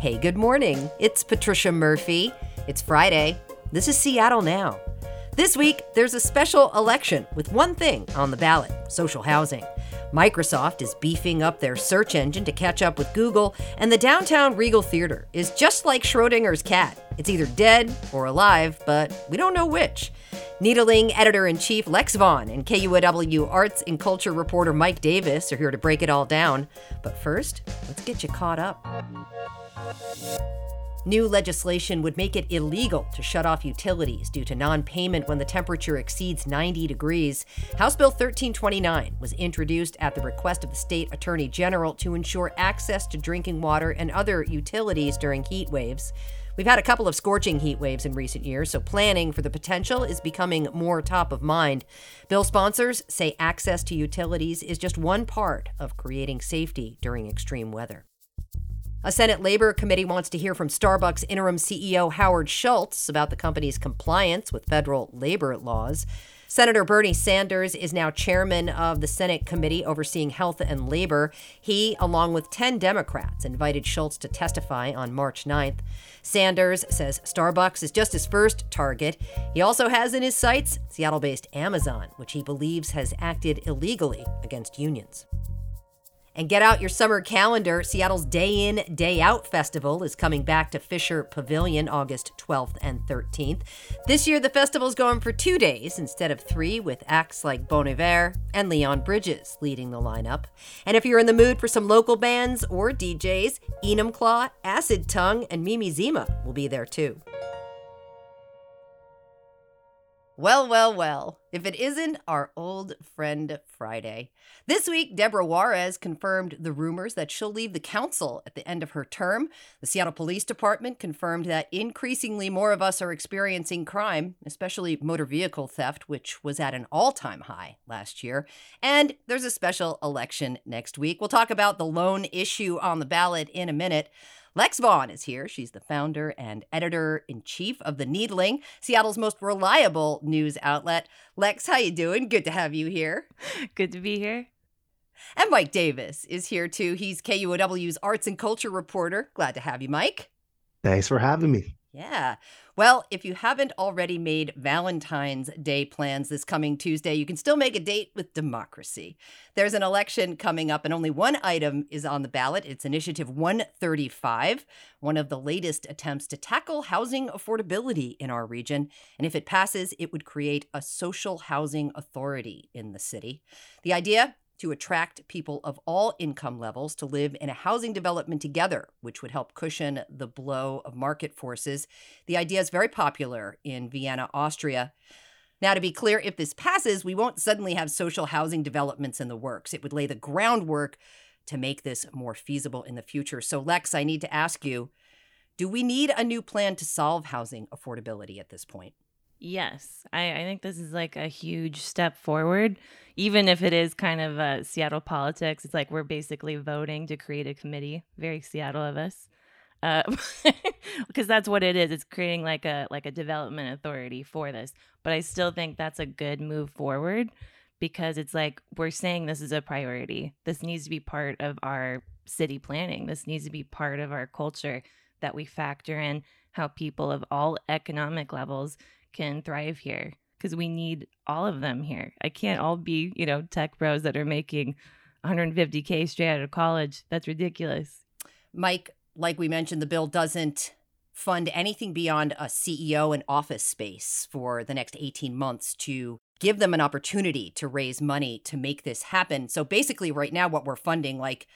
Hey, good morning. It's Patricia Murphy. It's Friday. This is Seattle Now. This week, there's a special election with one thing on the ballot social housing. Microsoft is beefing up their search engine to catch up with Google, and the downtown Regal Theater is just like Schrodinger's cat. It's either dead or alive, but we don't know which. Needling editor in chief Lex Vaughn and KUOW arts and culture reporter Mike Davis are here to break it all down. But first, let's get you caught up. New legislation would make it illegal to shut off utilities due to non payment when the temperature exceeds 90 degrees. House Bill 1329 was introduced at the request of the state attorney general to ensure access to drinking water and other utilities during heat waves. We've had a couple of scorching heat waves in recent years, so planning for the potential is becoming more top of mind. Bill sponsors say access to utilities is just one part of creating safety during extreme weather. A Senate Labor Committee wants to hear from Starbucks interim CEO Howard Schultz about the company's compliance with federal labor laws. Senator Bernie Sanders is now chairman of the Senate committee overseeing health and labor. He, along with 10 Democrats, invited Schultz to testify on March 9th. Sanders says Starbucks is just his first target. He also has in his sights Seattle based Amazon, which he believes has acted illegally against unions. And get out your summer calendar. Seattle's Day In, Day Out Festival is coming back to Fisher Pavilion August 12th and 13th. This year, the festival is going for two days instead of three, with acts like Bon Iver and Leon Bridges leading the lineup. And if you're in the mood for some local bands or DJs, Enumclaw, Acid Tongue, and Mimi Zima will be there too. Well, well, well, if it isn't our old friend Friday. This week, Debora Juarez confirmed the rumors that she'll leave the council at the end of her term. The Seattle Police Department confirmed that increasingly more of us are experiencing crime, especially motor vehicle theft, which was at an all time high last year. And there's a special election next week. We'll talk about the lone issue on the ballot in a minute. Lex Vaughn is here. She's the founder and editor in chief of the Needling, Seattle's most reliable news outlet. Lex, how you doing? Good to have you here. Good to be here. And Mike Davis is here too. He's KUOW's arts and culture reporter. Glad to have you, Mike. Thanks for having me. Yeah. Well, if you haven't already made Valentine's Day plans this coming Tuesday, you can still make a date with democracy. There's an election coming up, and only one item is on the ballot. It's Initiative 135, one of the latest attempts to tackle housing affordability in our region. And if it passes, it would create a social housing authority in the city. The idea to attract people of all income levels to live in a housing development together, which would help cushion the blow of market forces. The idea is very popular in Vienna, Austria. Now, to be clear, if this passes, we won't suddenly have social housing developments in the works. It would lay the groundwork to make this more feasible in the future. So, Lex, I need to ask you do we need a new plan to solve housing affordability at this point? Yes, I, I think this is like a huge step forward. Even if it is kind of uh, Seattle politics, it's like we're basically voting to create a committee. Very Seattle of us, because uh, that's what it is. It's creating like a like a development authority for this. But I still think that's a good move forward because it's like we're saying this is a priority. This needs to be part of our city planning. This needs to be part of our culture that we factor in how people of all economic levels can thrive here because we need all of them here. I can't all be, you know, tech bros that are making 150K straight out of college. That's ridiculous. Mike, like we mentioned, the bill doesn't fund anything beyond a CEO and office space for the next 18 months to give them an opportunity to raise money to make this happen. So basically, right now, what we're funding, like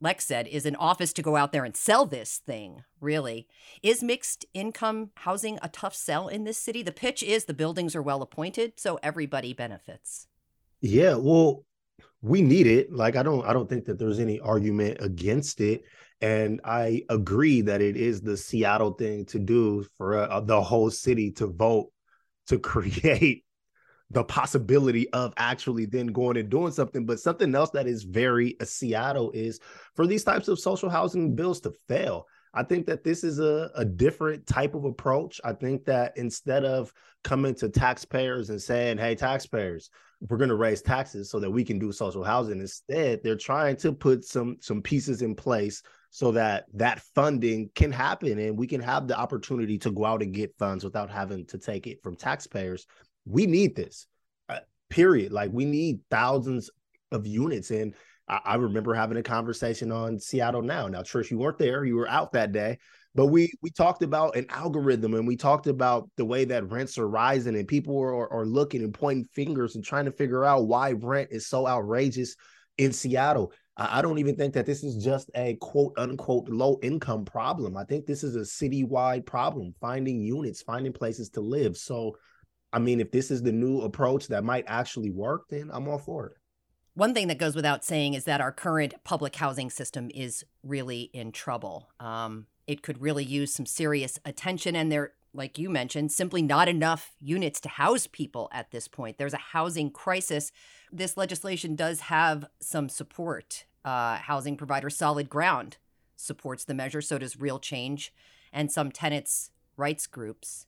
Lex said, is an office to go out there and sell this thing, really. Is mixed income housing a tough sell in this city? The pitch is the buildings are well appointed, so everybody benefits. Yeah, well, we need it. Like I don't I don't think that there's any argument against it. And I agree that it is the Seattle thing to do for uh, the whole city to vote to create the possibility of actually then going and doing something. But something else that is very uh, Seattle is for these types of social housing bills to fail. I think that this is a, a different type of approach. I think that instead of coming to taxpayers and saying, hey, taxpayers, we're going to raise taxes so that we can do social housing, instead, they're trying to put some some pieces in place so that that funding can happen and we can have the opportunity to go out and get funds without having to take it from taxpayers. We need this, uh, period. Like we need thousands of units. And I, I remember having a conversation on Seattle Now. Now, Trish, you weren't there; you were out that day. But we we talked about an algorithm and we talked about the way that rents are rising and people are, are, are looking and pointing fingers and trying to figure out why rent is so outrageous in Seattle. I don't even think that this is just a quote unquote low income problem. I think this is a citywide problem, finding units, finding places to live. So, I mean, if this is the new approach that might actually work, then I'm all for it. One thing that goes without saying is that our current public housing system is really in trouble. Um, it could really use some serious attention, and there, like you mentioned, simply not enough units to house people at this point. There's a housing crisis. This legislation does have some support. Uh, housing provider Solid Ground supports the measure, so does Real Change, and some tenants' rights groups.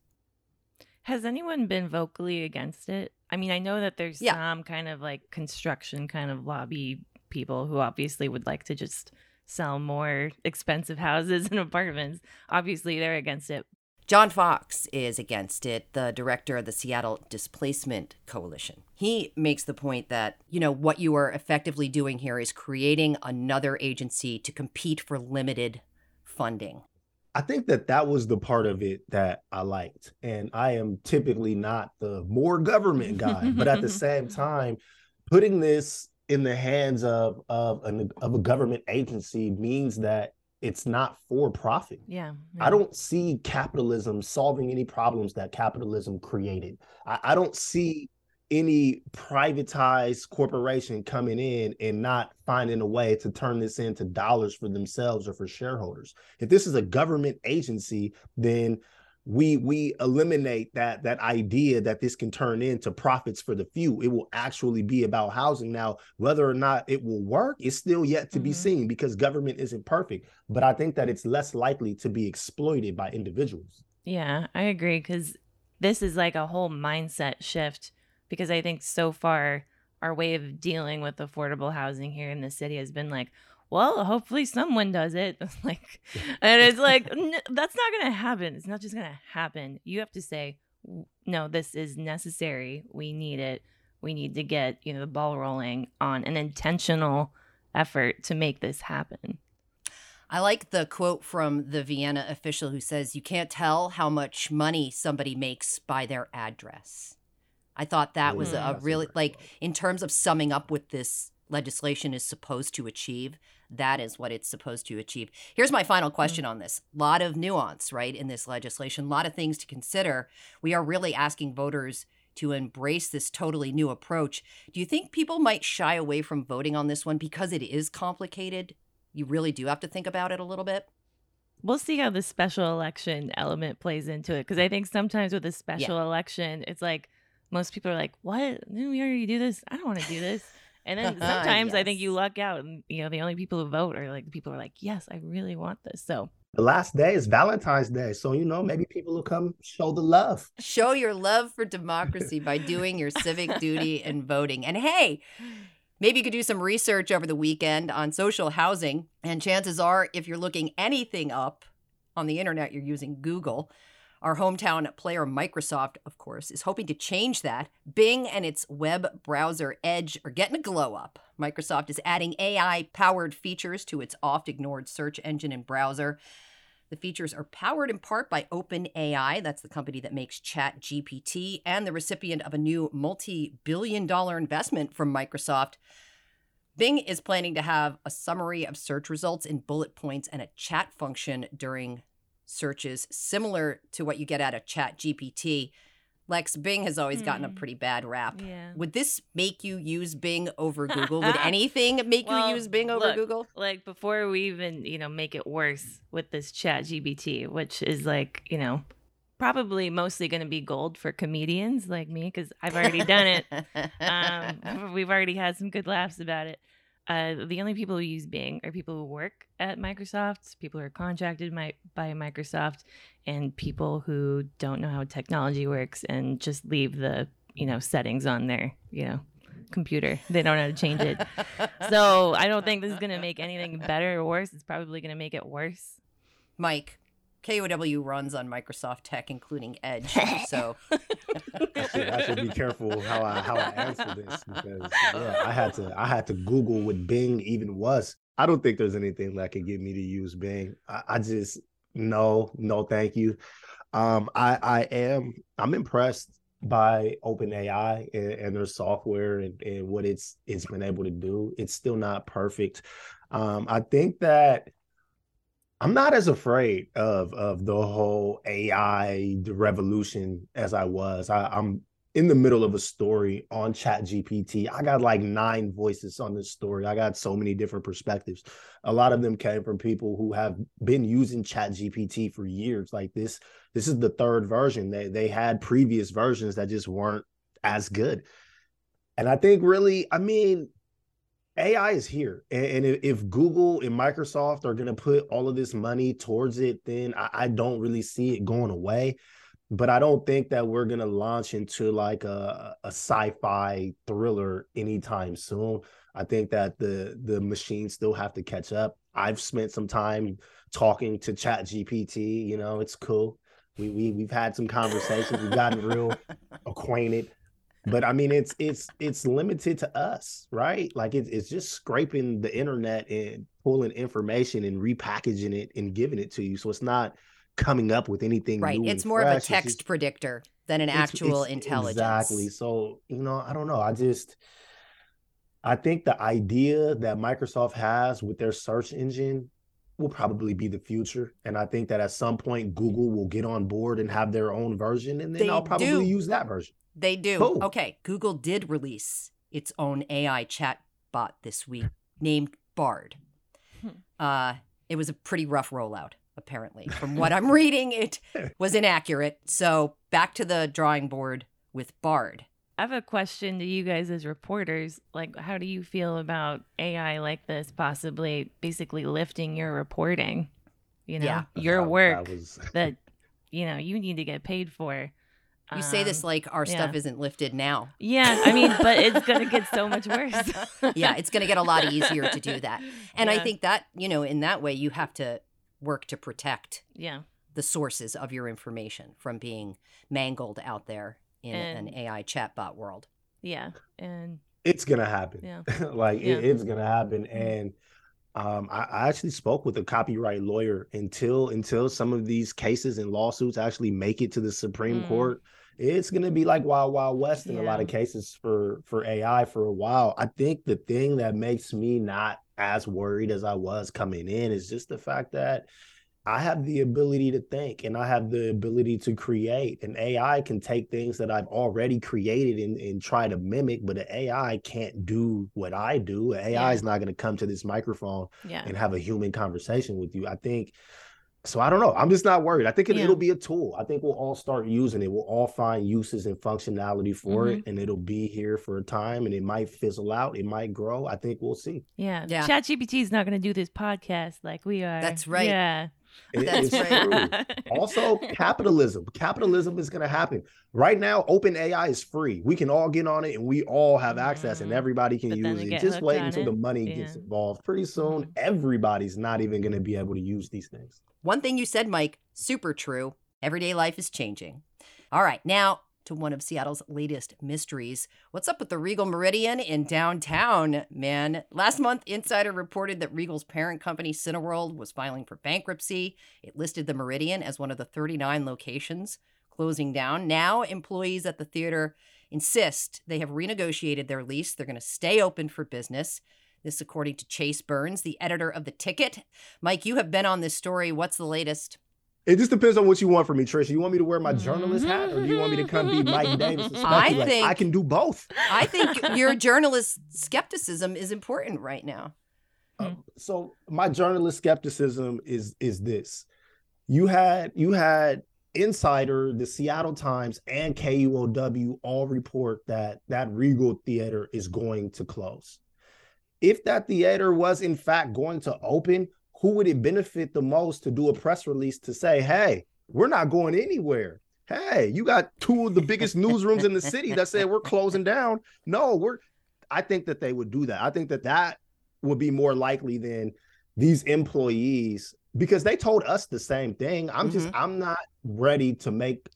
Has anyone been vocally against it? I mean, I know that there's yeah. some kind of like construction kind of lobby people who obviously would like to just sell more expensive houses and apartments. Obviously, they're against it. John Fox is against it, the director of the Seattle Displacement Coalition. He makes the point that, you know, what you are effectively doing here is creating another agency to compete for limited funding. I think that that was the part of it that I liked. And I am typically not the more government guy, but at the same time, putting this in the hands of of an, of a government agency means that it's not for profit. Yeah, yeah. I don't see capitalism solving any problems that capitalism created. I, I don't see any privatized corporation coming in and not finding a way to turn this into dollars for themselves or for shareholders. If this is a government agency, then we we eliminate that that idea that this can turn into profits for the few it will actually be about housing now whether or not it will work is still yet to mm-hmm. be seen because government isn't perfect but i think that it's less likely to be exploited by individuals yeah i agree because this is like a whole mindset shift because I think so far our way of dealing with affordable housing here in the city has been like, well, hopefully someone does it. like, and it's like that's not gonna happen. It's not just gonna happen. You have to say, no, this is necessary. We need it. We need to get you know the ball rolling on an intentional effort to make this happen. I like the quote from the Vienna official who says, You can't tell how much money somebody makes by their address. I thought that was a really like in terms of summing up what this legislation is supposed to achieve. That is what it's supposed to achieve. Here's my final mm. question on this. A lot of nuance, right, in this legislation, a lot of things to consider. We are really asking voters to embrace this totally new approach. Do you think people might shy away from voting on this one because it is complicated? You really do have to think about it a little bit? We'll see how the special election element plays into it because I think sometimes with a special yeah. election, it's like most people are like, "What? Didn't we already do this? I don't want to do this." And then ah, sometimes yes. I think you luck out, and you know the only people who vote are like the people who are like, "Yes, I really want this." So the last day is Valentine's Day, so you know maybe people will come show the love. Show your love for democracy by doing your civic duty and voting. And hey. Maybe you could do some research over the weekend on social housing. And chances are, if you're looking anything up on the internet, you're using Google. Our hometown player Microsoft, of course, is hoping to change that. Bing and its web browser Edge are getting a glow up. Microsoft is adding AI powered features to its oft ignored search engine and browser. The features are powered in part by OpenAI, that's the company that makes ChatGPT, and the recipient of a new multi billion dollar investment from Microsoft. Bing is planning to have a summary of search results in bullet points and a chat function during searches similar to what you get out of Chat GPT. Lex, Bing has always mm. gotten a hmm. pretty bad rap. Yeah. Would this make you use Bing over Google? Would anything make well, you use Bing over look, Google? Like before we even, you know, make it worse with this Chat GPT, which is like, you know, probably mostly going to be gold for comedians like me because I've already done it. um, we've already had some good laughs about it. Uh, the only people who use Bing are people who work at Microsoft, people who are contracted by, by Microsoft, and people who don't know how technology works and just leave the you know settings on their you know, computer. They don't know how to change it. so I don't think this is going to make anything better or worse. It's probably going to make it worse. Mike, KUOW runs on Microsoft tech, including Edge. So I should, I should be careful how I how I answer this because yeah, I had to I had to Google what Bing even was. I don't think there's anything that could get me to use Bing. I, I just no, no, thank you. Um, I I am I'm impressed by OpenAI and, and their software and, and what it's it's been able to do. It's still not perfect. Um, I think that I'm not as afraid of of the whole AI revolution as I was. I, I'm in the middle of a story on chat gpt i got like nine voices on this story. I got so many different perspectives. A lot of them came from people who have been using chat gpt for years. Like this this is the third version. They they had previous versions that just weren't as good. And i think really i mean AI is here, and, if Google and Microsoft are going to put all of this money towards it, then I, don't really see it going away. But I don't think that we're going to launch into like a, a sci-fi thriller anytime soon. I think that the the machines still have to catch up. I've spent some time talking to Chat GPT. You know, it's cool. We we we've had some conversations. We've gotten real acquainted but I mean, it's it's it's limited to us, right? Like it's it's just scraping the internet and pulling information and repackaging it and giving it to you. So it's not coming up with anything right. it's more fresh. of a text just, predictor than an actual it's, intelligence. Exactly. So you know, I don't know. I just I think the idea that Microsoft has with their search engine will probably be the future. And I think that at some point Google will get on board and have their own version, and then they I'll probably do. use that version. They do. Cool. Okay. Google did release its own AI chat bot this week named Bard. Hmm. Uh, it was a pretty rough rollout, apparently. From what I'm reading, it was inaccurate. So back to the drawing board with Bard. I have a question to you guys as reporters. Like, how do you feel about AI like this possibly basically lifting your reporting? You know, yeah. your work that, was... that, you know, you need to get paid for. You um, say this um, like our yeah. stuff isn't lifted now. Yeah, I mean, but it's going to get so much worse. yeah, it's going to get a lot easier to do that. And yeah. I think that, you know, in that way you have to work to protect yeah. the sources of your information from being mangled out there in and, an AI chatbot world. Yeah. And it's going to happen. Yeah. like yeah. It, it's going to happen mm-hmm. and um, I, I, actually spoke with a copyright lawyer until until some of these cases and lawsuits actually make it to the Supreme mm. Court it's going to be like wild wild west in yeah. a lot of cases for for ai for a while i think the thing that makes me not as worried as i was coming in is just the fact that i have the ability to think and i have the ability to create and ai can take things that i've already created and, and try to mimic but an ai can't do what i do ai yeah. is not going to come to this microphone yeah. and have a human conversation with you i think so I don't know. I'm just not worried. I think it, will be a tool. I think we'll all start using it. We'll all find uses and functionality for mm-hmm. it, and it'll be here for a time. And it might fizzle out. It might grow. I think we'll see. Yeah. yeah. ChatGPT is not going to do this podcast like we are. That's right. Yeah. It, That's right. also, capitalism. Capitalism is going to happen. Right now, open AI is free. We can all get on it and we all have access and mm-hmm. everybody can but use it. Just wait until it. the money yeah. gets involved. Pretty soon, mm-hmm. everybody's not even going to be able to use these things. One thing you said, Mike, super true. Everyday life is changing. All right, now to one of Seattle's latest mysteries. What's up with the Regal Meridian in downtown, man? Last month, Insider reported that Regal's parent company, Cineworld, was filing for bankruptcy. It listed the Meridian as one of the 39 locations closing down. Now, employees at the theater insist they have renegotiated their lease. They're going to stay open for business. This, according to Chase Burns, the editor of The Ticket. Mike, you have been on this story. What's the latest? It just depends on what you want from me, Trisha. You want me to wear my journalist hat, or do you want me to come be Mike Davis? I think I can do both. I think your journalist skepticism is important right now. Uh, so my journalist skepticism is is this: you had you had Insider, the Seattle Times, and KUOW all report that that Regal Theater is going to close if that theater was in fact going to open, who would it benefit the most to do a press release to say, hey, we're not going anywhere? Hey, you got two of the biggest newsrooms in the city that said we're closing down. No, we're I think that they would do that. I think that that would be more likely than these employees because they told us the same thing. I'm just Mm-hmm. I'm not ready to make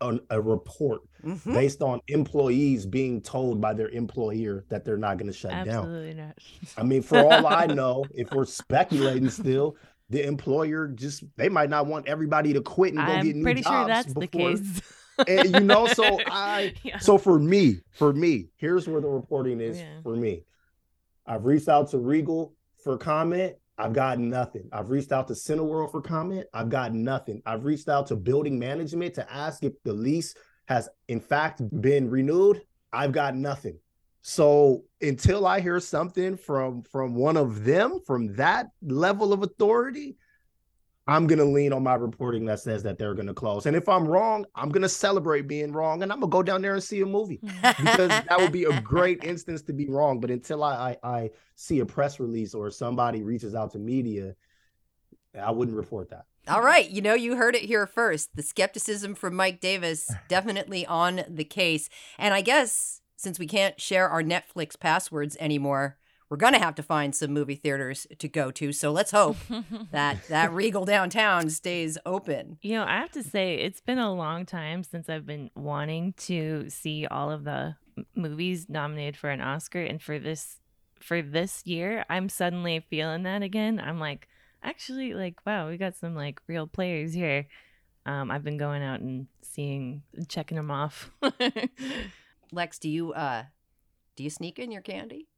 an, a report Mhm. based on employees being told by their employer that they're not going to shut down. Absolutely not. I mean, for all I know, if we're speculating still, the employer just they might not want everybody to quit and go get I'm new pretty jobs sure that's the case. and you know, so I Yeah. so for me, for me, here's where the reporting is Yeah. for me. I've reached out to Regal for comment. I've gotten nothing. I've reached out to Cineworld for comment. I've gotten nothing. I've reached out to building management to ask if the lease has in fact been renewed. I've got nothing. So until I hear something from from one of them from that level of authority, I'm gonna lean on my reporting that says that they're gonna close. And if I'm wrong, I'm gonna celebrate being wrong, and I'm gonna go down there and see a movie hmm. because that would be a great instance to be wrong. But until I, I I see a press release or somebody reaches out to media, I wouldn't report that. All right, you know, you heard it here first. The skepticism from Mike Davis definitely on the case. And I guess since we can't share our Netflix passwords anymore, we're going to have to find some movie theaters to go to. So let's hope that that Regal downtown stays open. You know, I have to say, it's been a long time since I've been wanting to see all of the movies nominated for an Oscar, and for this for this year, I'm suddenly feeling that again. I'm like, actually, like, wow, we got some like real players here. Um, I've been going out and seeing, checking them off. Lex, do you uh do you sneak in your candy?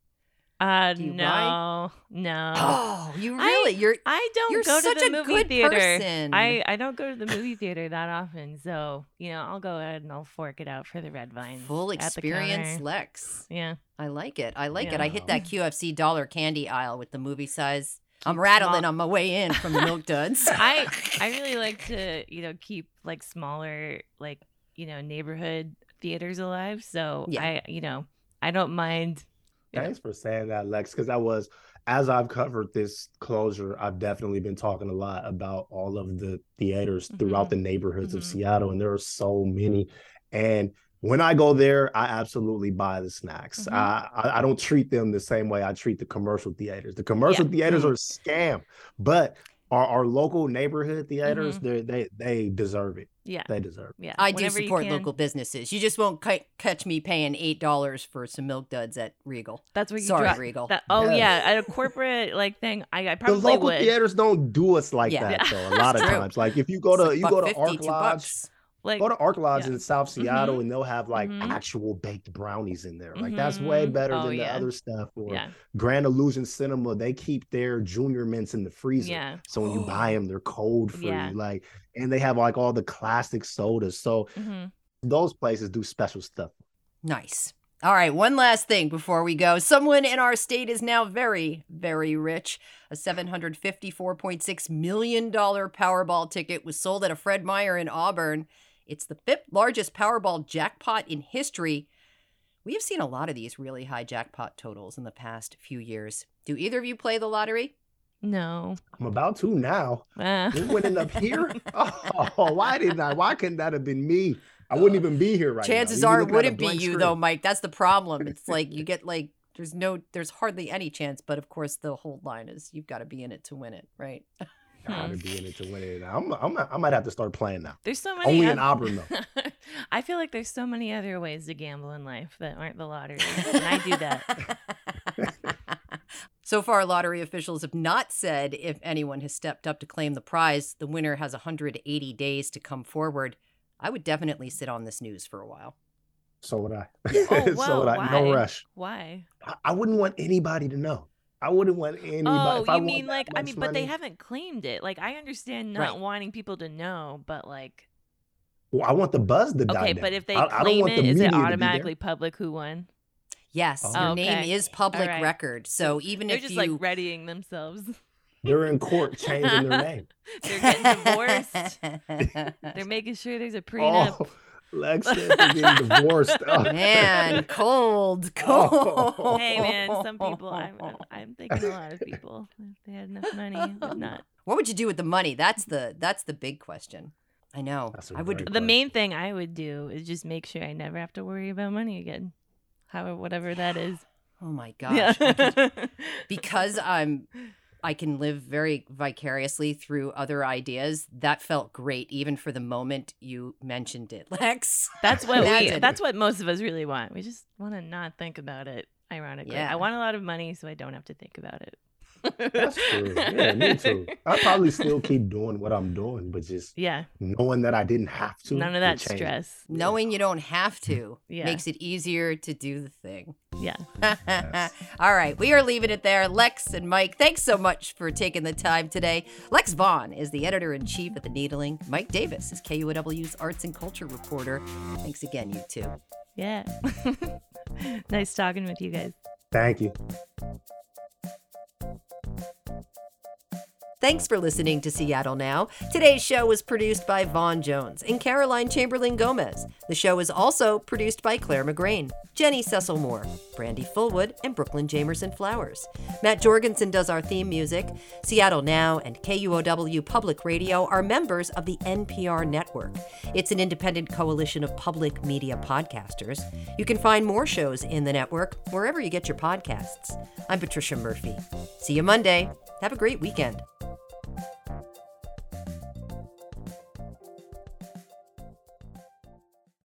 Uh, no, no. Oh, you I- really? You're I don't You're go to such the a movie good theater. person. I, I don't go to the movie theater that often, so you know I'll go ahead and I'll fork it out for the red vines. full experience. Lex. Yeah, I like it. I like it. I hit that QFC dollar candy aisle with the movie size. I'm rattling small- on my way in from the milk duds. I I really like to you know keep like smaller like you know neighborhood theaters alive. So Yeah. I you know I don't mind. Yeah. Thanks for saying that, Lex, because I was as I've covered this closure, I've definitely been talking a lot about all of the theaters throughout Mhm. the neighborhoods of Mhm. Seattle, and there are so many. And when I go there, I absolutely buy the snacks. Mhm. I, I don't treat them the same way I treat the commercial theaters. The commercial theaters Mhm. are a scam, but our, our local neighborhood theaters, Mhm. they they they deserve it. Yeah, They deserve it. yeah. I do whenever you support local businesses. You just won't ca- catch me paying eight dollars for some milk duds at Regal. That's where you Sorry, drop. Regal. That, oh Yes. yeah, at a corporate like thing, I, I The local would. theaters don't do us like Yeah. that though. A lot of times, like if you go to It's you go to 50, Ark Lodge, bucks. Like go to Ark Lodge yeah. in South Seattle, Mhm. and they'll have like Mhm. actual baked brownies in there. Like that's way Mhm. better Oh, than the other stuff. Or yeah, Grand Illusion Cinema, they keep their junior mints in the freezer. yeah, So when you buy them, they're cold for Yeah. you. Like, and they have like all the classic sodas. So hmm those places do special stuff. Nice. All right, one last thing before we go. Someone in our state is now very, very rich. A $754.6 million Powerball ticket was sold at a Fred Meyer in Auburn. It's the fifth largest Powerball jackpot in history. We have seen a lot of these really high jackpot totals in the past few years. Do either of you play the lottery? no. I'm about to now. Uh, It wouldn't up here. Oh, why didn't I? Why couldn't that have been me? I wouldn't even be here right now. Chances You'd be are it looking at a wouldn't be you screen. though, Mike. That's the problem. It's like you get like there's no there's hardly any chance, but of course the whole line is you've got to be in it to win it, right? Gotta hmm. be in it to win it. I'm, I'm, I might have to start playing now. there's so many. Only in oth- Auburn though. I feel like there's so many other ways to gamble in life that aren't the lottery, and I do that. so far, lottery officials have not said if anyone has stepped up to claim the prize. The winner has 180 days to come forward. I would definitely sit on this news for a while. So would I. Oh, so would I. No rush. Why? I, I wouldn't want anybody to know. I wouldn't want anybody. Oh, if you won mean like I much mean, but they haven't claimed it. Like I understand not Right. wanting people to know, but like Well, I want the buzz to die okay, down. but if they I- I don't claim want it, the is it to be there. automatically public who won? Yes, Oh. your name is public All right. record. So even if They're if just you like readying themselves. They're in court changing their name. They're getting divorced. They're making sure there's a prenup. Oh, Lex said they're getting divorced. Oh. Man, cold, Oh. cold. Hey man, some people I'm I'm thinking a lot of people if they had enough money would not. What would you do with the money? That's the that's the big question. I know. That's a I would. very- The main thing I would do is just make sure I never have to worry about money again. however, whatever that is. Oh my gosh. I could- because I'm I can live very vicariously through other ideas. That felt great even for the moment you mentioned it, Lex. That's what we. That's what most of us really want. We just want to not think about it. Ironically, Yeah. I want a lot of money, so I don't have to think about it. That's true. Yeah, me too. I probably still keep doing what I'm doing, but just Yeah, knowing that I didn't have to. none of that change it. stress. Knowing you don't have to Yeah. makes it easier to do the thing. Yeah, All right, we are leaving it there. Lex and Mike, thanks so much for taking the time today. Lex Vaughn is the editor in chief at The Needling. Mike Davis is KUOW's arts and culture reporter. Thanks again, you two. yeah. nice talking with you guys. Thank you. Thanks for listening to Seattle Now. Today's show was produced by Vaughn Jones and Caroline Chamberlain Gomez. The show is also produced by Claire McGrain, Jenny Cecil Moore, Brandy Fullwood, and Brooklyn Jamerson Flowers. Matt Jorgensen does our theme music. Seattle Now and KUOW Public Radio are members of the NPR network. It's an independent coalition of public media podcasters. You can find more shows in the network wherever you get your podcasts. I'm Patricia Murphy. See you Monday. Have a great weekend. Thank you